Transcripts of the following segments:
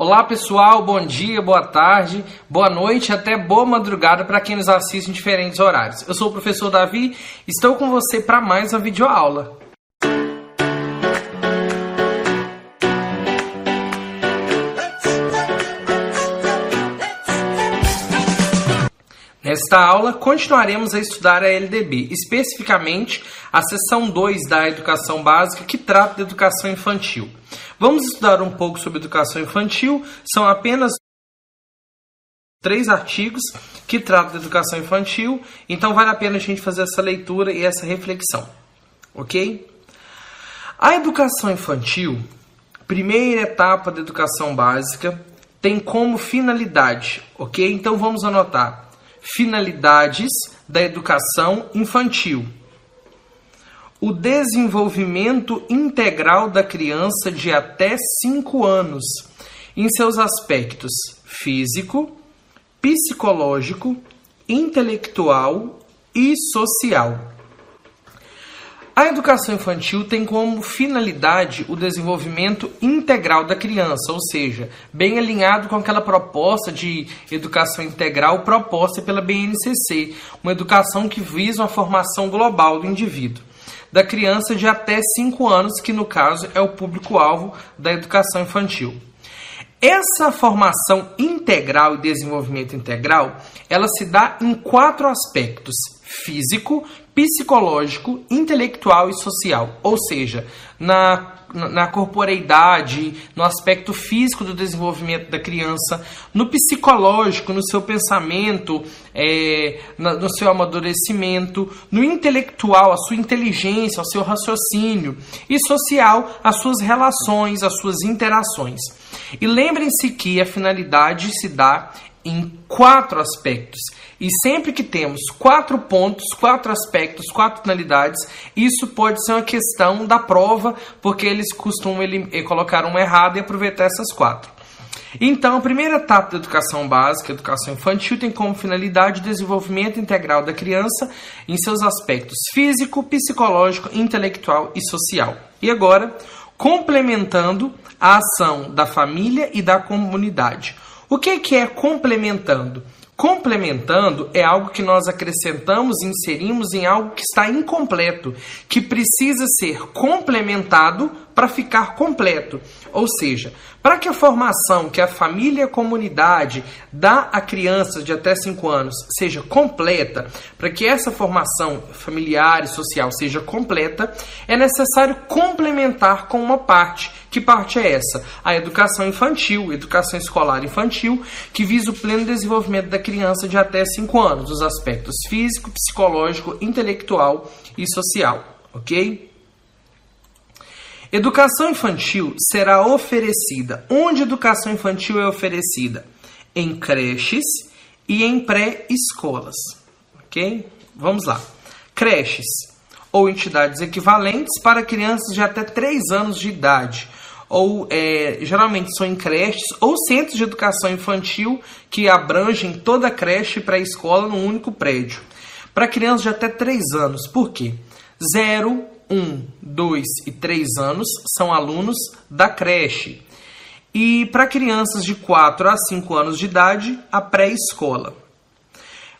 Olá pessoal, bom dia, boa tarde, boa noite, até boa madrugada para quem nos assiste em diferentes horários. Eu sou o professor Davi, estou com você para mais uma videoaula. Nesta aula, continuaremos a estudar a LDB, especificamente a seção 2 da Educação Básica, que trata de educação infantil. Vamos estudar um pouco sobre educação infantil, são apenas três artigos que tratam de educação infantil, então vale a pena a gente fazer essa leitura e essa reflexão, ok? A educação infantil, primeira etapa da educação básica, tem como finalidade, ok? Então vamos anotar finalidades da educação infantil. O desenvolvimento integral da criança de até 5 anos, em seus aspectos físico, psicológico, intelectual e social. A educação infantil tem como finalidade o desenvolvimento integral da criança, ou seja, bem alinhado com aquela proposta de educação integral proposta pela BNCC, uma educação que visa uma formação global do indivíduo, da criança de até 5 anos, que no caso é o público-alvo da educação infantil. Essa formação integral e desenvolvimento integral, ela se dá em quatro aspectos: físico, psicológico, intelectual e social. Ou seja, na, na corporeidade, no aspecto físico do desenvolvimento da criança, no psicológico, no seu pensamento, é, no seu amadurecimento, no intelectual, a sua inteligência, o seu raciocínio, e social, as suas relações, as suas interações. E lembrem-se que a finalidade se dá em quatro aspectos. E sempre que temos quatro pontos, quatro aspectos, quatro finalidades, isso pode ser uma questão da prova, porque eles costumam ele, eh, colocar um errado e aproveitar essas quatro. Então, a primeira etapa da educação básica, educação infantil, tem como finalidade o desenvolvimento integral da criança em seus aspectos físico, psicológico, intelectual e social. E agora, complementando a ação da família e da comunidade. O que, que é complementando? Complementando é algo que nós acrescentamos inserimos em algo que está incompleto, que precisa ser complementado para ficar completo. Ou seja, para que a formação que a família e a comunidade dá a crianças de até 5 anos seja completa, para que essa formação familiar e social seja completa, é necessário complementar com uma parte. Que parte é essa? A educação infantil, educação escolar infantil, que visa o pleno desenvolvimento da criança de até 5 anos, nos aspectos físico, psicológico, intelectual e social. Ok? Educação infantil será oferecida. Onde educação infantil é oferecida? Em creches e em pré-escolas. Ok? Vamos lá. Creches ou entidades equivalentes para crianças de até 3 anos de idade. Ou é, geralmente são em creches ou centros de educação infantil que abrangem toda a creche e pré-escola num único prédio. Para crianças de até 3 anos. Por quê? 0, 1, 2 e 3 anos são alunos da creche. E para crianças de 4 a 5 anos de idade, a pré-escola.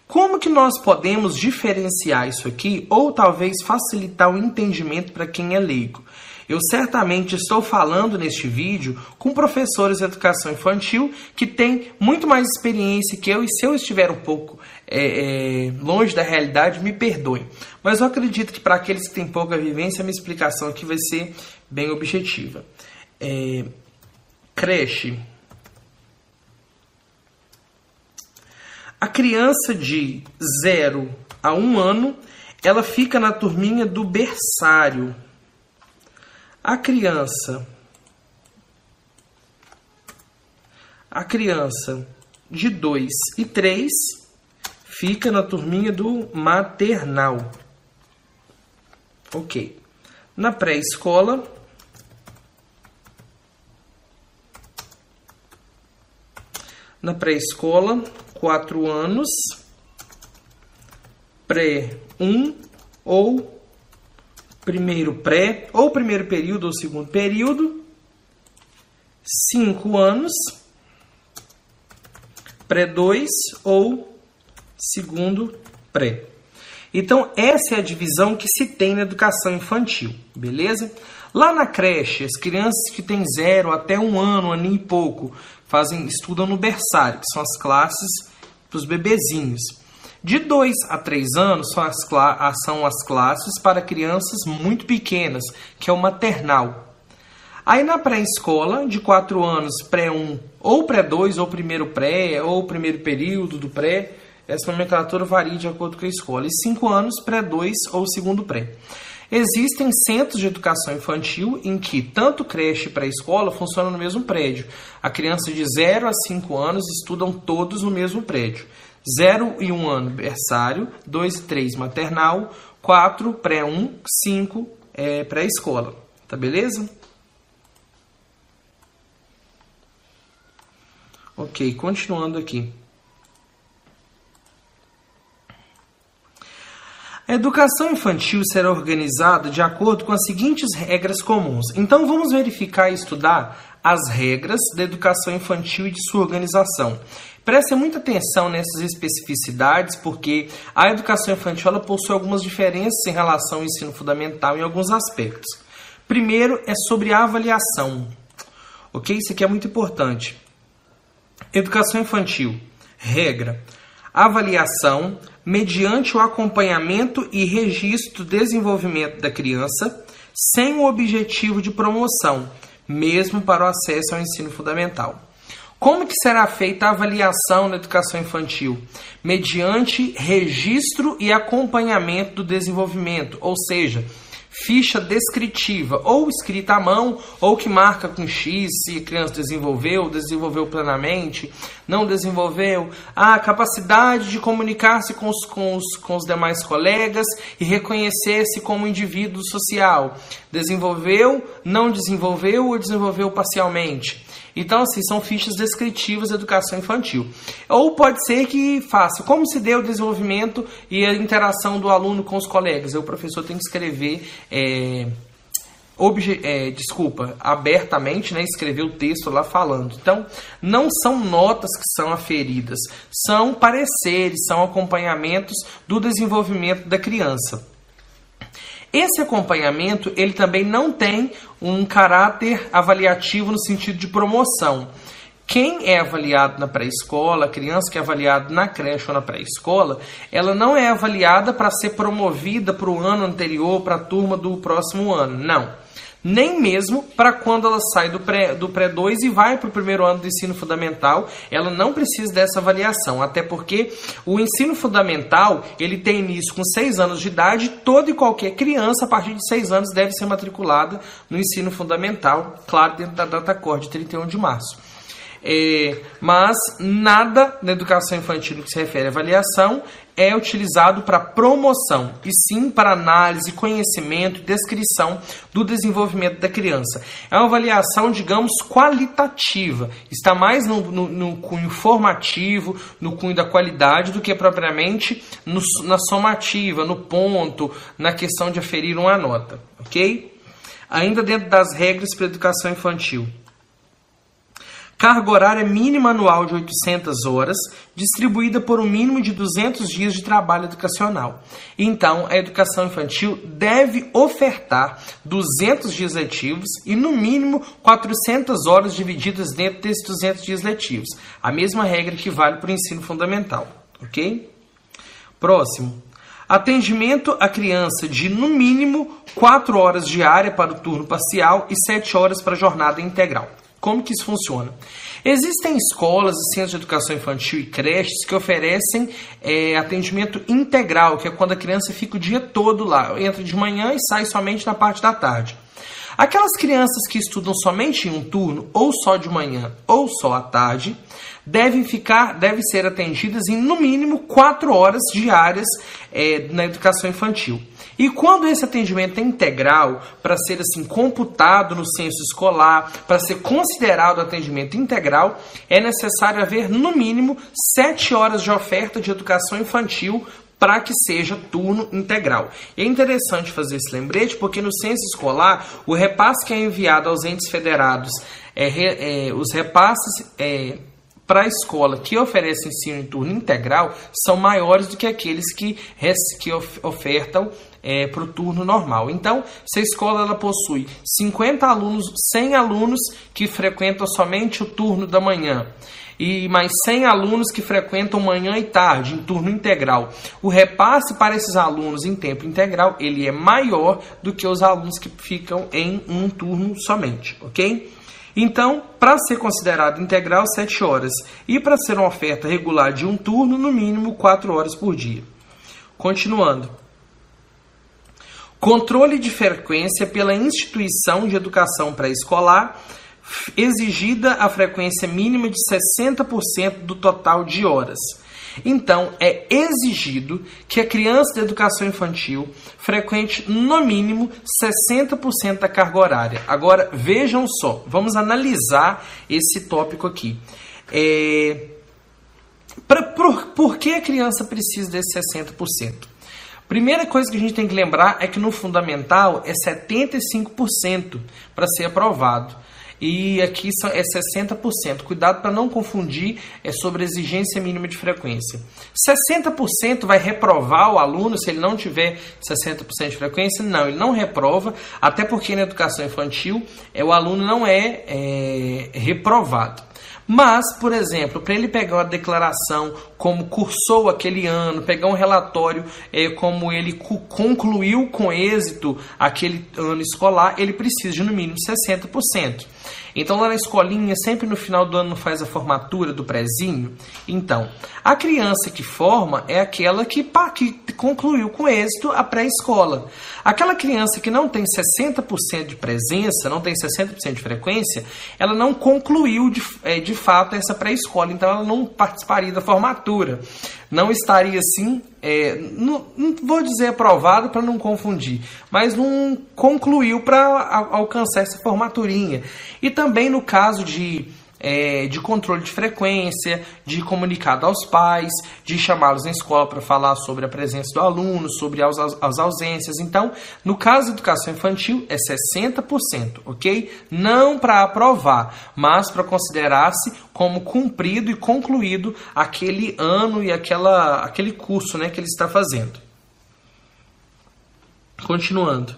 Como que nós podemos diferenciar isso aqui ou talvez facilitar o entendimento para quem é leigo? Eu certamente estou falando neste vídeo com professores de educação infantil que têm muito mais experiência que eu e se eu estiver um pouco é, é, longe da realidade, me perdoem. Mas eu acredito que para aqueles que têm pouca vivência, a minha explicação aqui vai ser bem objetiva. É, creche. A criança de 0 a 1 um ano, ela fica na turminha do berçário. A criança a criança de 2 e 3 fica na turminha do maternal. Ok. Na pré-escola, na pré-escola, 4 anos, pré 1 um, ou primeiro pré, ou primeiro período ou segundo período, 5 anos, pré-2 ou segundo pré. Então, essa é a divisão que se tem na educação infantil, beleza? Lá na creche, as crianças que têm zero até um ano, um ano e pouco, fazem, estudam no berçário, que são as classes para os bebezinhos. De 2 a 3 anos são as, são as classes para crianças muito pequenas, que é o maternal. Aí na pré-escola, de 4 anos, pré-1, ou pré-2, ou primeiro pré, ou primeiro período do pré, essa nomenclatura varia de acordo com a escola. E 5 anos, pré-2 ou segundo pré. Existem centros de educação infantil em que tanto creche e pré-escola funcionam no mesmo prédio. A criança de 0 a 5 anos estudam todos no mesmo prédio. 0 e 1 ano berçário, 2 e 3 maternal, 4 pré-1, 5 é, pré-escola. Tá beleza? Ok, continuando aqui. A educação infantil será organizada de acordo com as seguintes regras comuns. Então vamos verificar e estudar as regras da educação infantil e de sua organização. Preste muita atenção nessas especificidades, porque a educação infantil ela possui algumas diferenças em relação ao ensino fundamental em alguns aspectos. Primeiro é sobre a avaliação. Ok? Isso aqui é muito importante. Educação infantil. Regra: avaliação mediante o acompanhamento e registro do desenvolvimento da criança, sem o objetivo de promoção, mesmo para o acesso ao ensino fundamental. Como que será feita a avaliação na educação infantil? Mediante registro e acompanhamento do desenvolvimento, ou seja, ficha descritiva, ou escrita à mão, ou que marca com X se a criança desenvolveu, desenvolveu plenamente, não desenvolveu, a capacidade de comunicar-se com os, com, os, com os demais colegas e reconhecer-se como indivíduo social. Desenvolveu, não desenvolveu ou desenvolveu parcialmente. Então, assim, são fichas descritivas da educação infantil. Ou pode ser que faça como se deu o desenvolvimento e a interação do aluno com os colegas. o professor tem que escrever. É, obje, é, desculpa, abertamente, né, escrever o texto lá falando. Então, não são notas que são aferidas, são pareceres, são acompanhamentos do desenvolvimento da criança. Esse acompanhamento ele também não tem um caráter avaliativo no sentido de promoção. Quem é avaliado na pré-escola, a criança que é avaliada na creche ou na pré-escola, ela não é avaliada para ser promovida para o ano anterior, para a turma do próximo ano. Não nem mesmo para quando ela sai do pré-2 do pré e vai para o primeiro ano do ensino fundamental, ela não precisa dessa avaliação, até porque o ensino fundamental ele tem início com 6 anos de idade, toda e qualquer criança a partir de 6 anos deve ser matriculada no ensino fundamental, claro, dentro da data core de 31 de março. É, mas nada na educação infantil que se refere à avaliação é utilizado para promoção, e sim para análise, conhecimento descrição do desenvolvimento da criança. É uma avaliação, digamos, qualitativa, está mais no, no, no cunho formativo, no cunho da qualidade, do que propriamente no, na somativa, no ponto, na questão de aferir uma nota, ok? Ainda dentro das regras para a educação infantil. Carga horária mínima anual de 800 horas, distribuída por um mínimo de 200 dias de trabalho educacional. Então, a educação infantil deve ofertar 200 dias letivos e, no mínimo, 400 horas divididas dentro desses 200 dias letivos. A mesma regra que vale para o ensino fundamental. Ok? Próximo. Atendimento à criança de, no mínimo, 4 horas diária para o turno parcial e 7 horas para a jornada integral. Como que isso funciona? Existem escolas e centros de educação infantil e creches que oferecem é, atendimento integral, que é quando a criança fica o dia todo lá, entra de manhã e sai somente na parte da tarde. Aquelas crianças que estudam somente em um turno, ou só de manhã ou só à tarde, devem ficar, devem ser atendidas em no mínimo quatro horas diárias é, na educação infantil. E quando esse atendimento é integral, para ser assim computado no censo escolar, para ser considerado atendimento integral, é necessário haver no mínimo sete horas de oferta de educação infantil para que seja turno integral. É interessante fazer esse lembrete porque no censo escolar o repasse que é enviado aos entes federados, é, é os repasses é, para a escola que oferece ensino em turno integral são maiores do que aqueles que, que ofertam é, para o turno normal. Então, se a escola ela possui 50 alunos, 100 alunos que frequentam somente o turno da manhã e mais 100 alunos que frequentam manhã e tarde em turno integral. O repasse para esses alunos em tempo integral ele é maior do que os alunos que ficam em um turno somente, ok? Então, para ser considerado integral, 7 horas. E para ser uma oferta regular de um turno, no mínimo 4 horas por dia. Continuando. Controle de frequência pela instituição de educação pré-escolar, exigida a frequência mínima de 60% do total de horas. Então, é exigido que a criança de educação infantil frequente no mínimo 60% da carga horária. Agora, vejam só, vamos analisar esse tópico aqui. É, pra, por, por que a criança precisa desse 60%? Primeira coisa que a gente tem que lembrar é que no fundamental é 75% para ser aprovado e aqui é 60%. Cuidado para não confundir é sobre exigência mínima de frequência. 60% vai reprovar o aluno se ele não tiver 60% de frequência? Não, ele não reprova, até porque na educação infantil é, o aluno não é, é reprovado. Mas, por exemplo, para ele pegar uma declaração como cursou aquele ano, pegar um relatório é, como ele concluiu com êxito aquele ano escolar, ele precisa de no mínimo 60%. Então, lá na escolinha, sempre no final do ano faz a formatura do prezinho. Então, a criança que forma é aquela que, pá, que concluiu com êxito a pré-escola. Aquela criança que não tem 60% de presença, não tem 60% de frequência, ela não concluiu de, é, de fato essa pré-escola, então ela não participaria da formatura. Não estaria assim, é, não, não, vou dizer aprovado para não confundir, mas não concluiu para alcançar essa formaturinha. E também no caso de é, de controle de frequência, de comunicado aos pais, de chamá-los na escola para falar sobre a presença do aluno, sobre as, as ausências. Então, no caso da educação infantil, é 60%, ok? Não para aprovar, mas para considerar-se como cumprido e concluído aquele ano e aquela, aquele curso né, que ele está fazendo. Continuando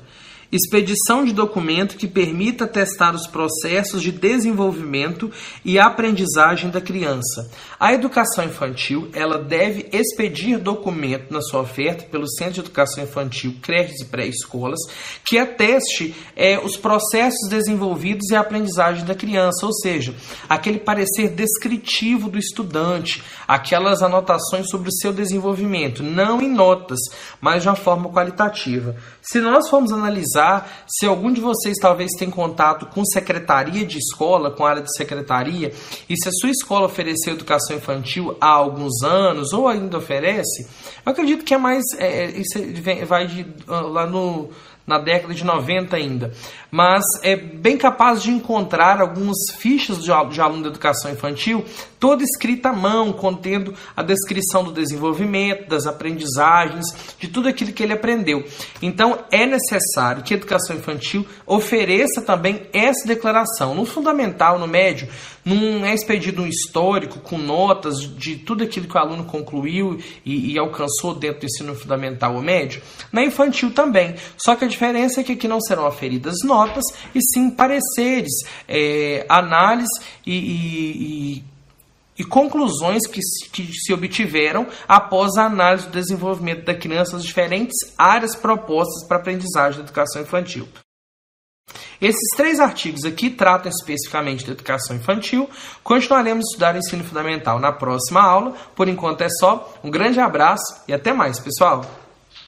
expedição de documento que permita testar os processos de desenvolvimento e aprendizagem da criança. A educação infantil ela deve expedir documento na sua oferta pelo Centro de Educação Infantil, creches e pré-escolas que ateste é, os processos desenvolvidos e a aprendizagem da criança, ou seja, aquele parecer descritivo do estudante, aquelas anotações sobre o seu desenvolvimento, não em notas, mas de uma forma qualitativa. Se nós formos analisar, se algum de vocês talvez tem contato com secretaria de escola, com área de secretaria, e se a sua escola ofereceu educação infantil há alguns anos ou ainda oferece, eu acredito que é mais. É, é isso vai de, ah, lá no na década de 90 ainda. Mas é bem capaz de encontrar algumas fichas de, aluno de educação infantil, toda escrita à mão, contendo a descrição do desenvolvimento, das aprendizagens, de tudo aquilo que ele aprendeu. Então é necessário que a educação infantil ofereça também essa declaração. No fundamental, no médio, não é expedido um histórico com notas de tudo aquilo que o aluno concluiu e, e alcançou dentro do ensino fundamental ou médio. Na infantil também. Só que a diferença é que aqui não serão aferidas notas, e sim pareceres, é, análise e, e, e e conclusões que, que, se obtiveram após a análise do desenvolvimento da criança nas diferentes áreas propostas para aprendizagem da educação infantil. Esses três artigos aqui tratam especificamente da educação infantil. Continuaremos a estudar o ensino fundamental na próxima aula. Por enquanto é só. Um grande abraço e até mais, pessoal!